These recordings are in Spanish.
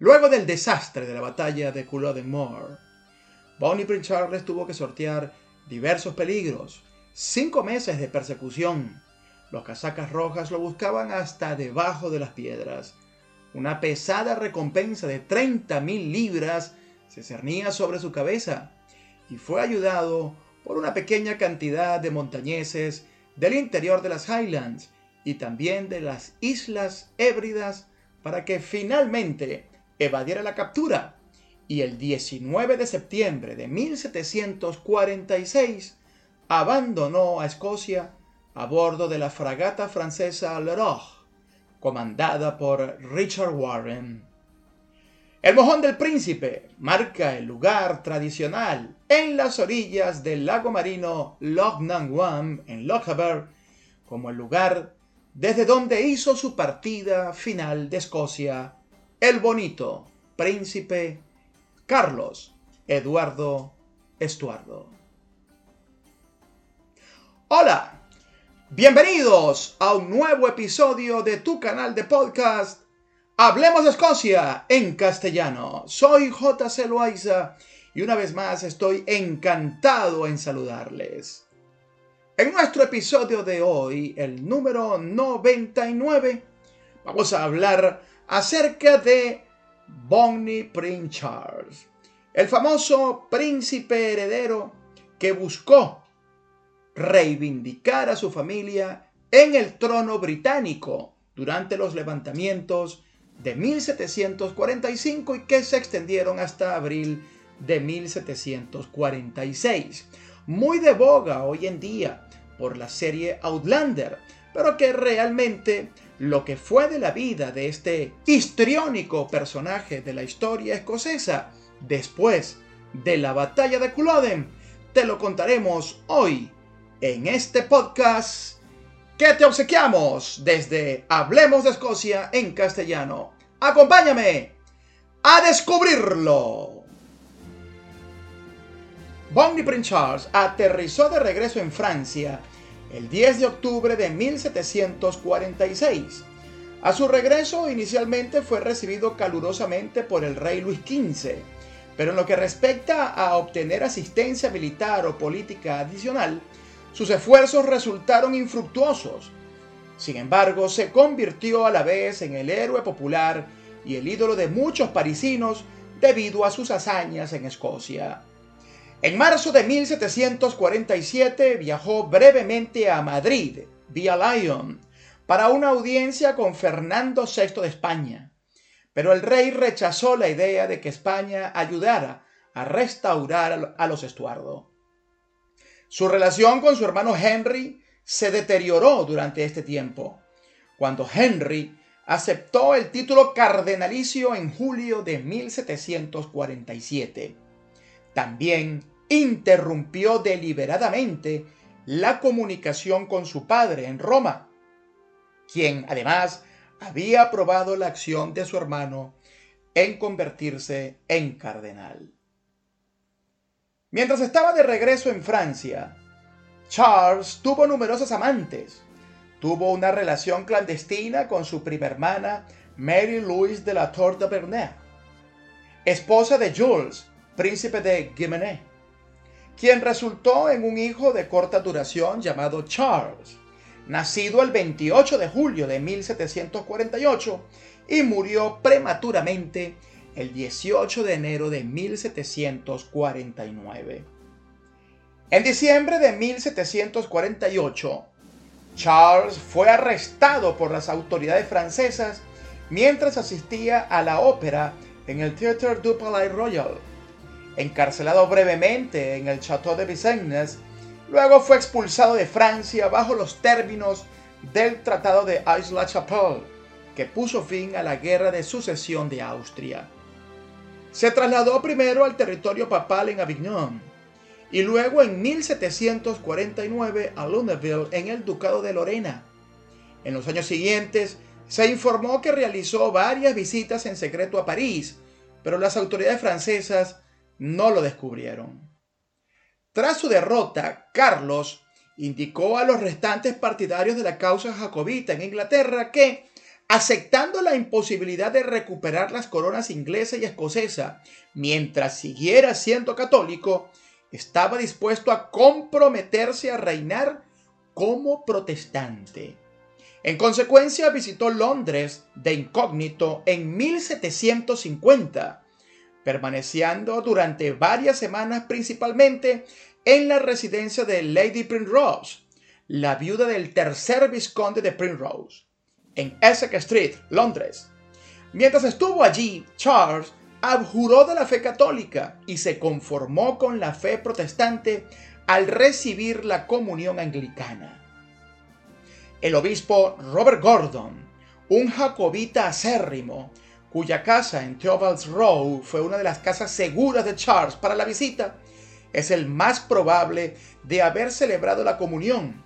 Luego del desastre de la batalla de Culloden Moor, Bonnie Prince Charles tuvo que sortear diversos peligros, cinco meses de persecución. Los casacas rojas lo buscaban hasta debajo de las piedras. Una pesada recompensa de 30.000 libras se cernía sobre su cabeza y fue ayudado por una pequeña cantidad de montañeses del interior de las Highlands y también de las Islas Hébridas para que finalmente evadiera la captura y el 19 de septiembre de 1746 abandonó a Escocia a bordo de la fragata francesa Le comandada por Richard Warren. El mojón del príncipe marca el lugar tradicional en las orillas del lago marino Loch Nangwam en Lochaber como el lugar desde donde hizo su partida final de Escocia el bonito príncipe Carlos Eduardo Estuardo. Hola, bienvenidos a un nuevo episodio de tu canal de podcast Hablemos de Escocia en castellano. Soy J.C. Loaiza y una vez más estoy encantado en saludarles. En nuestro episodio de hoy, el número 99, vamos a hablar acerca de Bonnie Prince Charles, el famoso príncipe heredero que buscó reivindicar a su familia en el trono británico durante los levantamientos de 1745 y que se extendieron hasta abril de 1746. Muy de boga hoy en día por la serie Outlander, pero que realmente lo que fue de la vida de este histriónico personaje de la historia escocesa después de la batalla de Culloden, te lo contaremos hoy en este podcast que te obsequiamos desde Hablemos de Escocia en castellano. Acompáñame a descubrirlo. Bonnie Prince Charles aterrizó de regreso en Francia el 10 de octubre de 1746. A su regreso inicialmente fue recibido calurosamente por el rey Luis XV, pero en lo que respecta a obtener asistencia militar o política adicional, sus esfuerzos resultaron infructuosos. Sin embargo, se convirtió a la vez en el héroe popular y el ídolo de muchos parisinos debido a sus hazañas en Escocia. En marzo de 1747 viajó brevemente a Madrid, vía Lyon, para una audiencia con Fernando VI de España. Pero el rey rechazó la idea de que España ayudara a restaurar a los Estuardo. Su relación con su hermano Henry se deterioró durante este tiempo, cuando Henry aceptó el título cardenalicio en julio de 1747. También interrumpió deliberadamente la comunicación con su padre en Roma, quien además había aprobado la acción de su hermano en convertirse en cardenal. Mientras estaba de regreso en Francia, Charles tuvo numerosas amantes. Tuvo una relación clandestina con su prima hermana Mary Louise de la Tour de Bernay, esposa de Jules, príncipe de Guimené, quien resultó en un hijo de corta duración llamado Charles, nacido el 28 de julio de 1748 y murió prematuramente el 18 de enero de 1749. En diciembre de 1748, Charles fue arrestado por las autoridades francesas mientras asistía a la ópera en el Theatre du Palais Royal encarcelado brevemente en el Château de Vincennes, luego fue expulsado de Francia bajo los términos del Tratado de Aix-la-Chapelle, que puso fin a la Guerra de Sucesión de Austria. Se trasladó primero al territorio papal en Avignon y luego en 1749 a Lunéville en el Ducado de Lorena. En los años siguientes se informó que realizó varias visitas en secreto a París, pero las autoridades francesas no lo descubrieron. Tras su derrota, Carlos indicó a los restantes partidarios de la causa jacobita en Inglaterra que, aceptando la imposibilidad de recuperar las coronas inglesa y escocesa mientras siguiera siendo católico, estaba dispuesto a comprometerse a reinar como protestante. En consecuencia, visitó Londres de incógnito en 1750, permaneciendo durante varias semanas principalmente en la residencia de Lady Primrose, la viuda del tercer vizconde de Primrose en Essex Street, Londres. Mientras estuvo allí, Charles abjuró de la fe católica y se conformó con la fe protestante al recibir la comunión anglicana. El obispo Robert Gordon, un jacobita acérrimo, cuya casa en Theobald's Row fue una de las casas seguras de Charles para la visita, es el más probable de haber celebrado la comunión,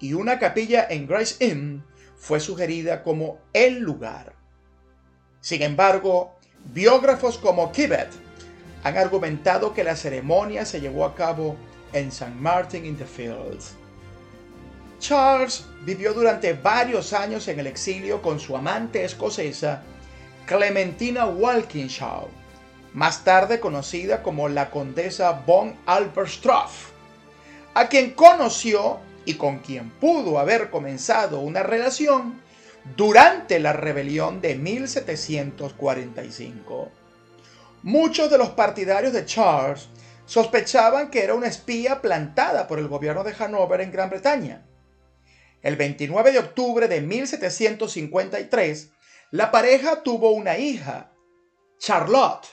y una capilla en Grace Inn fue sugerida como el lugar. Sin embargo, biógrafos como Kibet han argumentado que la ceremonia se llevó a cabo en St. Martin in the Fields. Charles vivió durante varios años en el exilio con su amante escocesa, Clementina Walkinshaw, más tarde conocida como la condesa von Alberstroff, a quien conoció y con quien pudo haber comenzado una relación durante la rebelión de 1745. Muchos de los partidarios de Charles sospechaban que era una espía plantada por el gobierno de Hanover en Gran Bretaña. El 29 de octubre de 1753, la pareja tuvo una hija, Charlotte.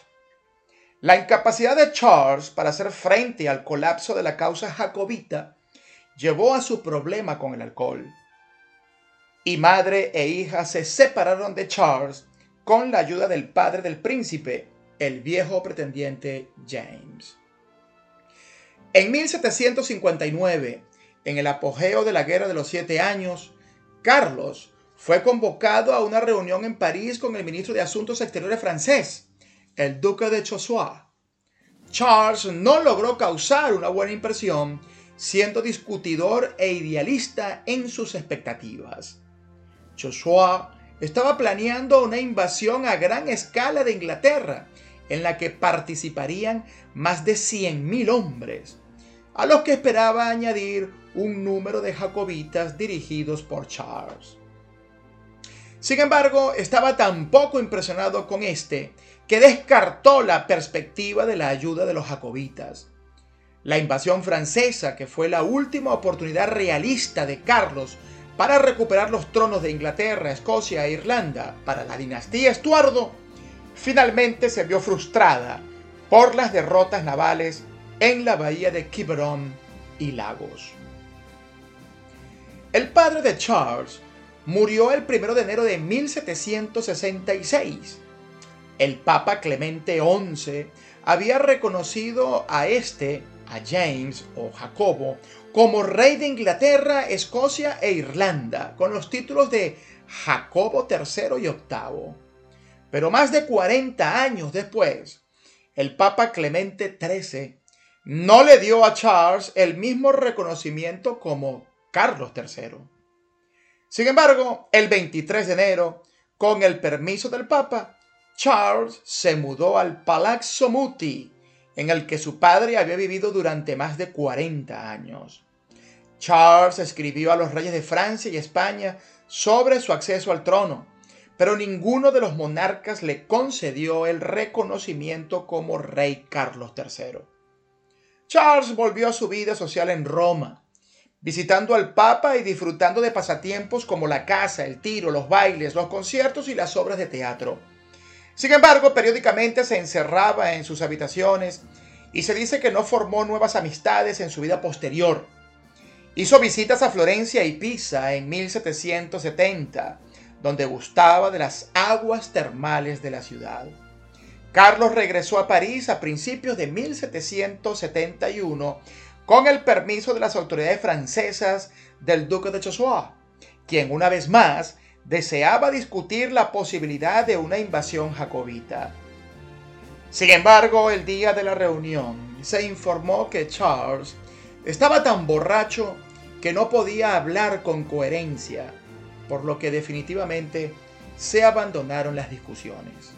La incapacidad de Charles para hacer frente al colapso de la causa jacobita llevó a su problema con el alcohol. Y madre e hija se separaron de Charles con la ayuda del padre del príncipe, el viejo pretendiente James. En 1759, en el apogeo de la Guerra de los Siete Años, Carlos fue convocado a una reunión en París con el ministro de Asuntos Exteriores francés, el duque de Choiseul. Charles no logró causar una buena impresión siendo discutidor e idealista en sus expectativas. Joshua estaba planeando una invasión a gran escala de Inglaterra, en la que participarían más de 100.000 hombres, a los que esperaba añadir un número de jacobitas dirigidos por Charles. Sin embargo, estaba tan poco impresionado con este que descartó la perspectiva de la ayuda de los jacobitas la invasión francesa, que fue la última oportunidad realista de Carlos para recuperar los tronos de Inglaterra, Escocia e Irlanda para la dinastía Estuardo, finalmente se vio frustrada por las derrotas navales en la bahía de Quiberon y Lagos. El padre de Charles murió el 1 de enero de 1766. El Papa Clemente XI había reconocido a este a James o Jacobo como rey de Inglaterra, Escocia e Irlanda, con los títulos de Jacobo III y VIII. Pero más de 40 años después, el Papa Clemente XIII no le dio a Charles el mismo reconocimiento como Carlos III. Sin embargo, el 23 de enero, con el permiso del Papa, Charles se mudó al Palazzo Muti, en el que su padre había vivido durante más de 40 años. Charles escribió a los reyes de Francia y España sobre su acceso al trono, pero ninguno de los monarcas le concedió el reconocimiento como rey Carlos III. Charles volvió a su vida social en Roma, visitando al Papa y disfrutando de pasatiempos como la caza, el tiro, los bailes, los conciertos y las obras de teatro. Sin embargo, periódicamente se encerraba en sus habitaciones y se dice que no formó nuevas amistades en su vida posterior. Hizo visitas a Florencia y Pisa en 1770, donde gustaba de las aguas termales de la ciudad. Carlos regresó a París a principios de 1771 con el permiso de las autoridades francesas del duque de Choiseul, quien una vez más deseaba discutir la posibilidad de una invasión jacobita. Sin embargo, el día de la reunión se informó que Charles estaba tan borracho que no podía hablar con coherencia, por lo que definitivamente se abandonaron las discusiones.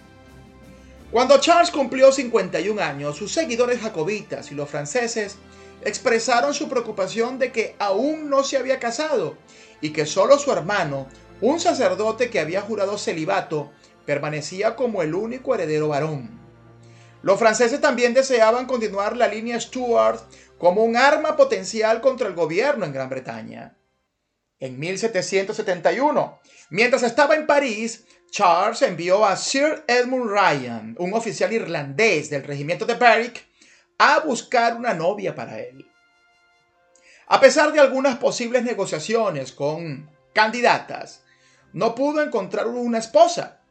Cuando Charles cumplió 51 años, sus seguidores jacobitas y los franceses expresaron su preocupación de que aún no se había casado y que solo su hermano, un sacerdote que había jurado celibato, permanecía como el único heredero varón. Los franceses también deseaban continuar la línea Stuart como un arma potencial contra el gobierno en Gran Bretaña. En 1771, mientras estaba en París, Charles envió a Sir Edmund Ryan, un oficial irlandés del regimiento de Berwick, a buscar una novia para él. A pesar de algunas posibles negociaciones con candidatas, no pudo encontrar una esposa.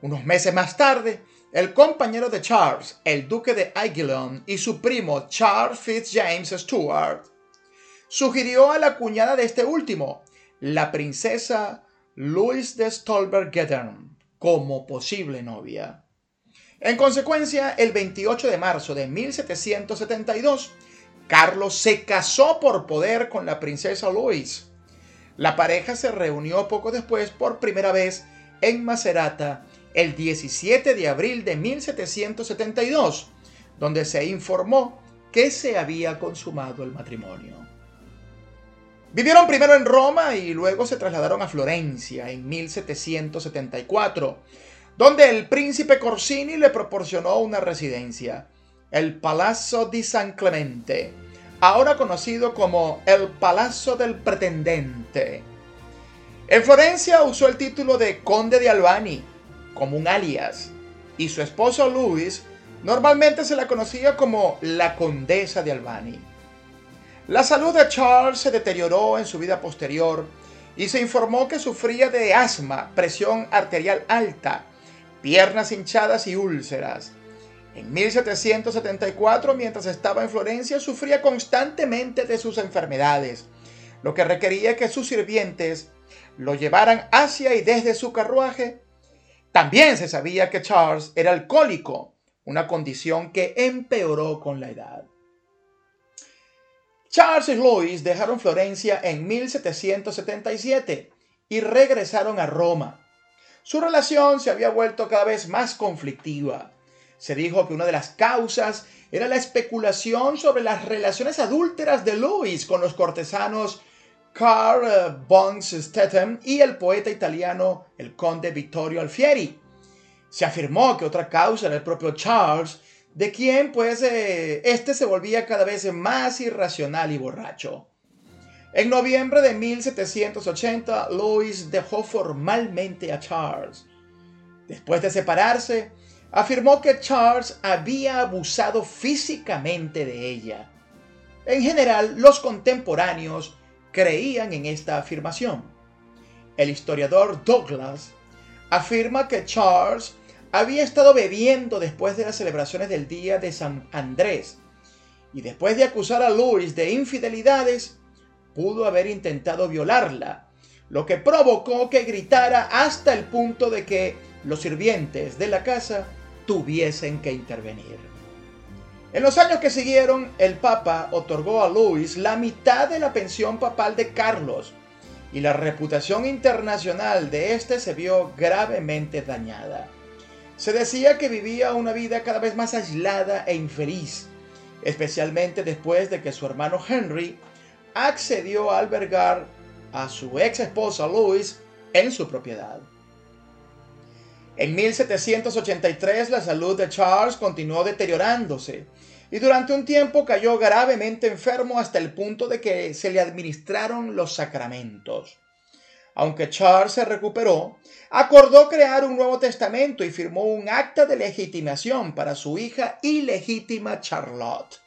Unos meses más tarde, el compañero de Charles, el duque de Aiguillon, y su primo Charles Fitzjames Stuart, sugirió a la cuñada de este último, la princesa Louise de Stolberg-Gedern, como posible novia. En consecuencia, el 28 de marzo de 1772, Carlos se casó por poder con la princesa Louise. La pareja se reunió poco después por primera vez en Macerata el 17 de abril de 1772, donde se informó que se había consumado el matrimonio. Vivieron primero en Roma y luego se trasladaron a Florencia en 1774, donde el príncipe Corsini le proporcionó una residencia, el Palazzo di San Clemente, ahora conocido como el Palazzo del Pretendente. En Florencia usó el título de Conde de Albani como un alias, y su esposo Luis normalmente se la conocía como la Condesa de Albani. La salud de Charles se deterioró en su vida posterior y se informó que sufría de asma, presión arterial alta, piernas hinchadas y úlceras. En 1774, mientras estaba en Florencia, sufría constantemente de sus enfermedades, lo que requería que sus sirvientes lo llevaran hacia y desde su carruaje. También se sabía que Charles era alcohólico, una condición que empeoró con la edad. Charles y Louis dejaron Florencia en 1777 y regresaron a Roma. Su relación se había vuelto cada vez más conflictiva. Se dijo que una de las causas era la especulación sobre las relaciones adúlteras de Louis con los cortesanos Carl eh, von Stetten y el poeta italiano el conde Vittorio Alfieri. Se afirmó que otra causa era el propio Charles, de quien pues eh, este se volvía cada vez más irracional y borracho. En noviembre de 1780, Louis dejó formalmente a Charles. Después de separarse, afirmó que Charles había abusado físicamente de ella. En general, los contemporáneos creían en esta afirmación. El historiador Douglas afirma que Charles había estado bebiendo después de las celebraciones del Día de San Andrés y después de acusar a Louis de infidelidades, pudo haber intentado violarla, lo que provocó que gritara hasta el punto de que los sirvientes de la casa tuviesen que intervenir. En los años que siguieron, el Papa otorgó a Luis la mitad de la pensión papal de Carlos y la reputación internacional de este se vio gravemente dañada. Se decía que vivía una vida cada vez más aislada e infeliz, especialmente después de que su hermano Henry accedió a albergar a su ex esposa Louis en su propiedad. En 1783 la salud de Charles continuó deteriorándose y durante un tiempo cayó gravemente enfermo hasta el punto de que se le administraron los sacramentos. Aunque Charles se recuperó, acordó crear un nuevo testamento y firmó un acta de legitimación para su hija ilegítima Charlotte.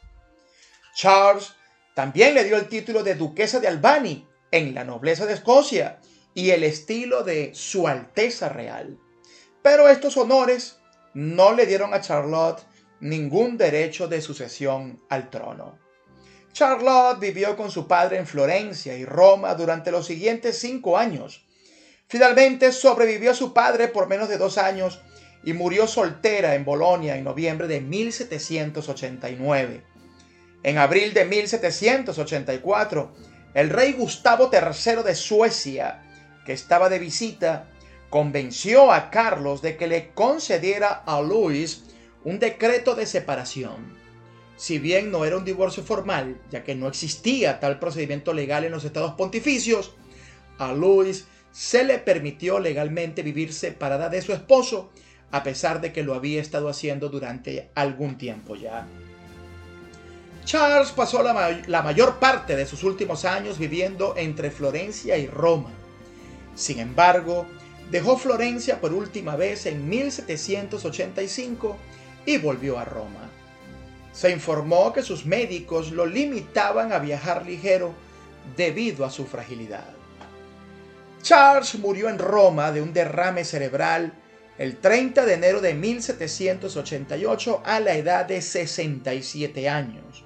Charles también le dio el título de duquesa de Albany en la nobleza de Escocia y el estilo de Su Alteza Real. Pero estos honores no le dieron a Charlotte ningún derecho de sucesión al trono. Charlotte vivió con su padre en Florencia y Roma durante los siguientes cinco años. Finalmente sobrevivió a su padre por menos de dos años y murió soltera en Bolonia en noviembre de 1789. En abril de 1784, el rey Gustavo III de Suecia, que estaba de visita, convenció a Carlos de que le concediera a Luis un decreto de separación. Si bien no era un divorcio formal, ya que no existía tal procedimiento legal en los estados pontificios, a Luis se le permitió legalmente vivir separada de su esposo, a pesar de que lo había estado haciendo durante algún tiempo ya. Charles pasó la, mayor parte de sus últimos años viviendo entre Florencia y Roma. Sin embargo, dejó Florencia por última vez en 1785 y volvió a Roma. Se informó que sus médicos lo limitaban a viajar ligero debido a su fragilidad. Charles murió en Roma de un derrame cerebral el 30 de enero de 1788 a la edad de 67 años.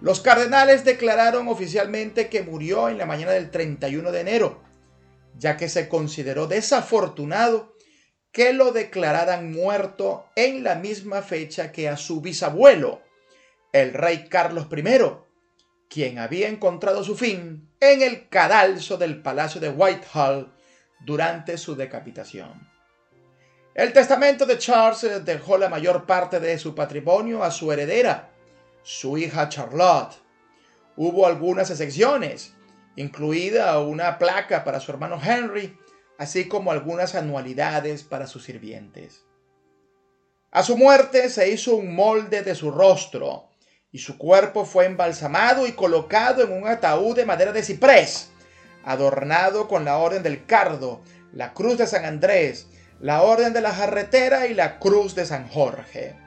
Los cardenales declararon oficialmente que murió en la mañana del 31 de enero, ya que se consideró desafortunado que lo declararan muerto en la misma fecha que a su bisabuelo, el rey Carlos I, quien había encontrado su fin en el cadalso del Palacio de Whitehall durante su decapitación. El testamento de Charles dejó la mayor parte de su patrimonio a su heredera, su hija Charlotte. Hubo algunas excepciones, incluida una placa para su hermano Henry, así como algunas anualidades para sus sirvientes. A su muerte se hizo un molde de su rostro, y su cuerpo fue embalsamado y colocado en un ataúd de madera de ciprés, adornado con la Orden del Cardo, la Cruz de San Andrés, la Orden de la Jarretera y la Cruz de San Jorge.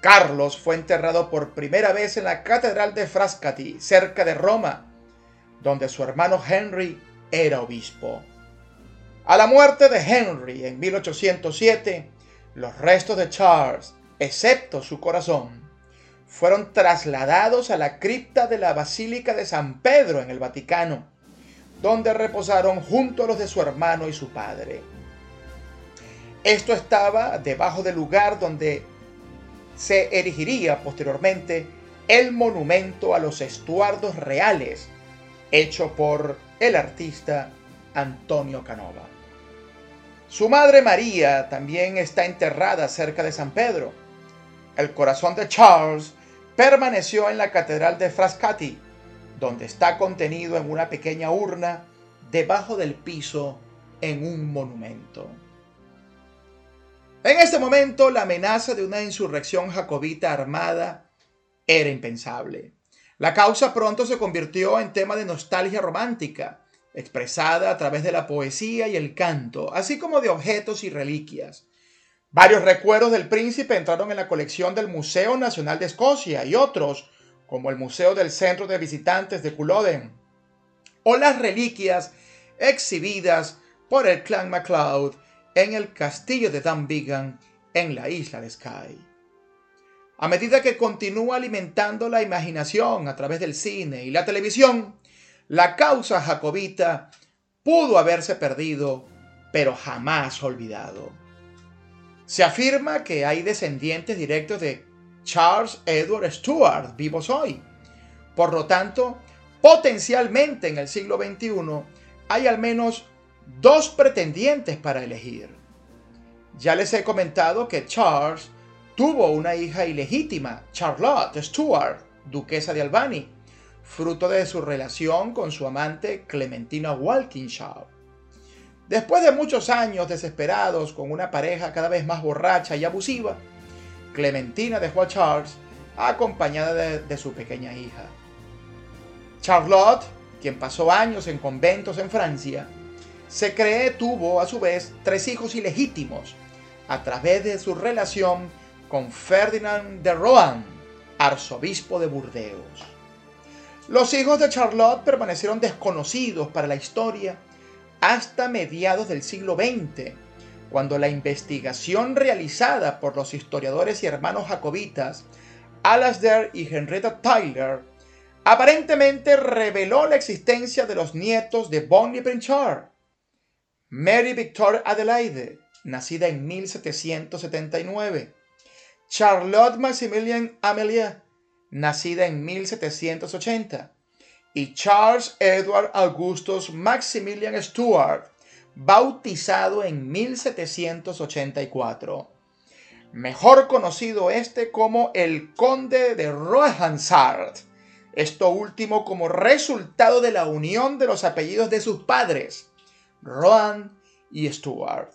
Carlos fue enterrado por primera vez en la Catedral de Frascati, cerca de Roma, donde su hermano Henry era obispo. A la muerte de Henry en 1807, los restos de Charles, excepto su corazón, fueron trasladados a la cripta de la Basílica de San Pedro en el Vaticano, donde reposaron junto a los de su hermano y su padre. Esto estaba debajo del lugar donde se erigiría posteriormente el monumento a los estuardos reales, hecho por el artista Antonio Canova. Su madre María también está enterrada cerca de San Pedro. El corazón de Charles permaneció en la Catedral de Frascati, donde está contenido en una pequeña urna debajo del piso en un monumento. En este momento la amenaza de una insurrección jacobita armada era impensable. La causa pronto se convirtió en tema de nostalgia romántica, expresada a través de la poesía y el canto, así como de objetos y reliquias. Varios recuerdos del príncipe entraron en la colección del Museo Nacional de Escocia y otros, como el Museo del Centro de Visitantes de Culloden, o las reliquias exhibidas por el clan MacLeod en el castillo de Dunvegan en la isla de Skye. A medida que continúa alimentando la imaginación a través del cine y la televisión, la causa jacobita pudo haberse perdido, pero jamás olvidado. Se afirma que hay descendientes directos de Charles Edward Stuart vivos hoy. Por lo tanto, potencialmente en el siglo XXI hay al menos dos pretendientes para elegir. Ya les he comentado que Charles tuvo una hija ilegítima, Charlotte Stuart, duquesa de Albany, fruto de su relación con su amante Clementina Walkinshaw. Después de muchos años desesperados con una pareja cada vez más borracha y abusiva, Clementina dejó a Charles acompañada de, de su pequeña hija. Charlotte, quien pasó años en conventos en Francia, se cree tuvo a su vez tres hijos ilegítimos a través de su relación con Ferdinand de Rohan, arzobispo de Burdeos. Los hijos de Charlotte permanecieron desconocidos para la historia hasta mediados del siglo XX, cuando la investigación realizada por los historiadores y hermanos jacobitas Alasdair y Henrietta Tyler aparentemente reveló la existencia de los nietos de Bonnie Princhard, Mary Victoria Adelaide, nacida en 1779. Charlotte Maximilian Amelia, nacida en 1780. Y Charles Edward Augustus Maximilian Stuart, bautizado en 1784. Mejor conocido este como el conde de Rohansard, esto último como resultado de la unión de los apellidos de sus padres, Rohan y Stuart.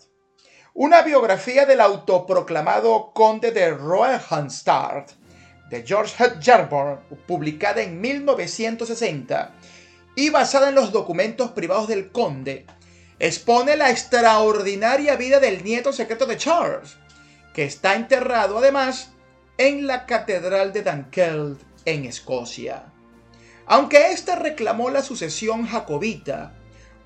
Una biografía del autoproclamado conde de Rohanstad de George Hedgerborn, publicada en 1960 y basada en los documentos privados del conde, expone la extraordinaria vida del nieto secreto de Charles, que está enterrado además en la Catedral de Dunkeld en Escocia. Aunque éste reclamó la sucesión jacobita,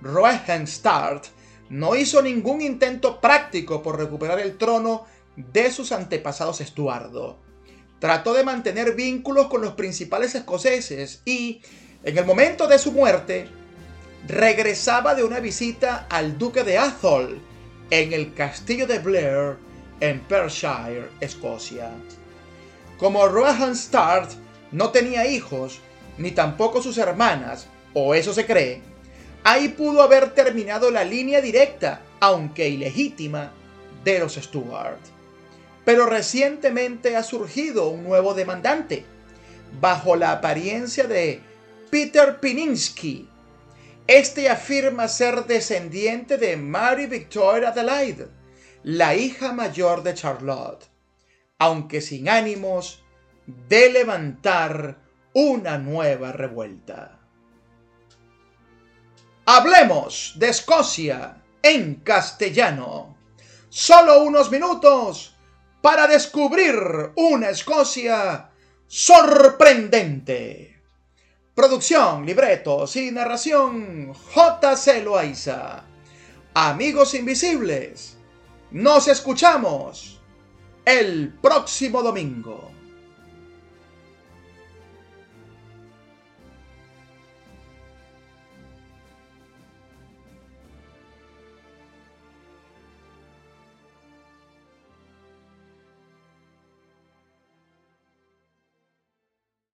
Rohenstad no hizo ningún intento práctico por recuperar el trono de sus antepasados Estuardo. Trató de mantener vínculos con los principales escoceses y, en el momento de su muerte, regresaba de una visita al duque de Atholl en el castillo de Blair en Perthshire, Escocia. Como Rohan Start no tenía hijos, ni tampoco sus hermanas, o eso se cree, ahí pudo haber terminado la línea directa, aunque ilegítima, de los Stuart. Pero recientemente ha surgido un nuevo demandante, bajo la apariencia de Peter Pininsky. Este afirma ser descendiente de Mary Victoria Adelaide, la hija mayor de Charlotte, aunque sin ánimos de levantar una nueva revuelta. Hablemos de Escocia en castellano. Solo unos minutos para descubrir una Escocia sorprendente. Producción, libretos y narración J.C. Loaiza. Amigos invisibles, nos escuchamos el próximo domingo.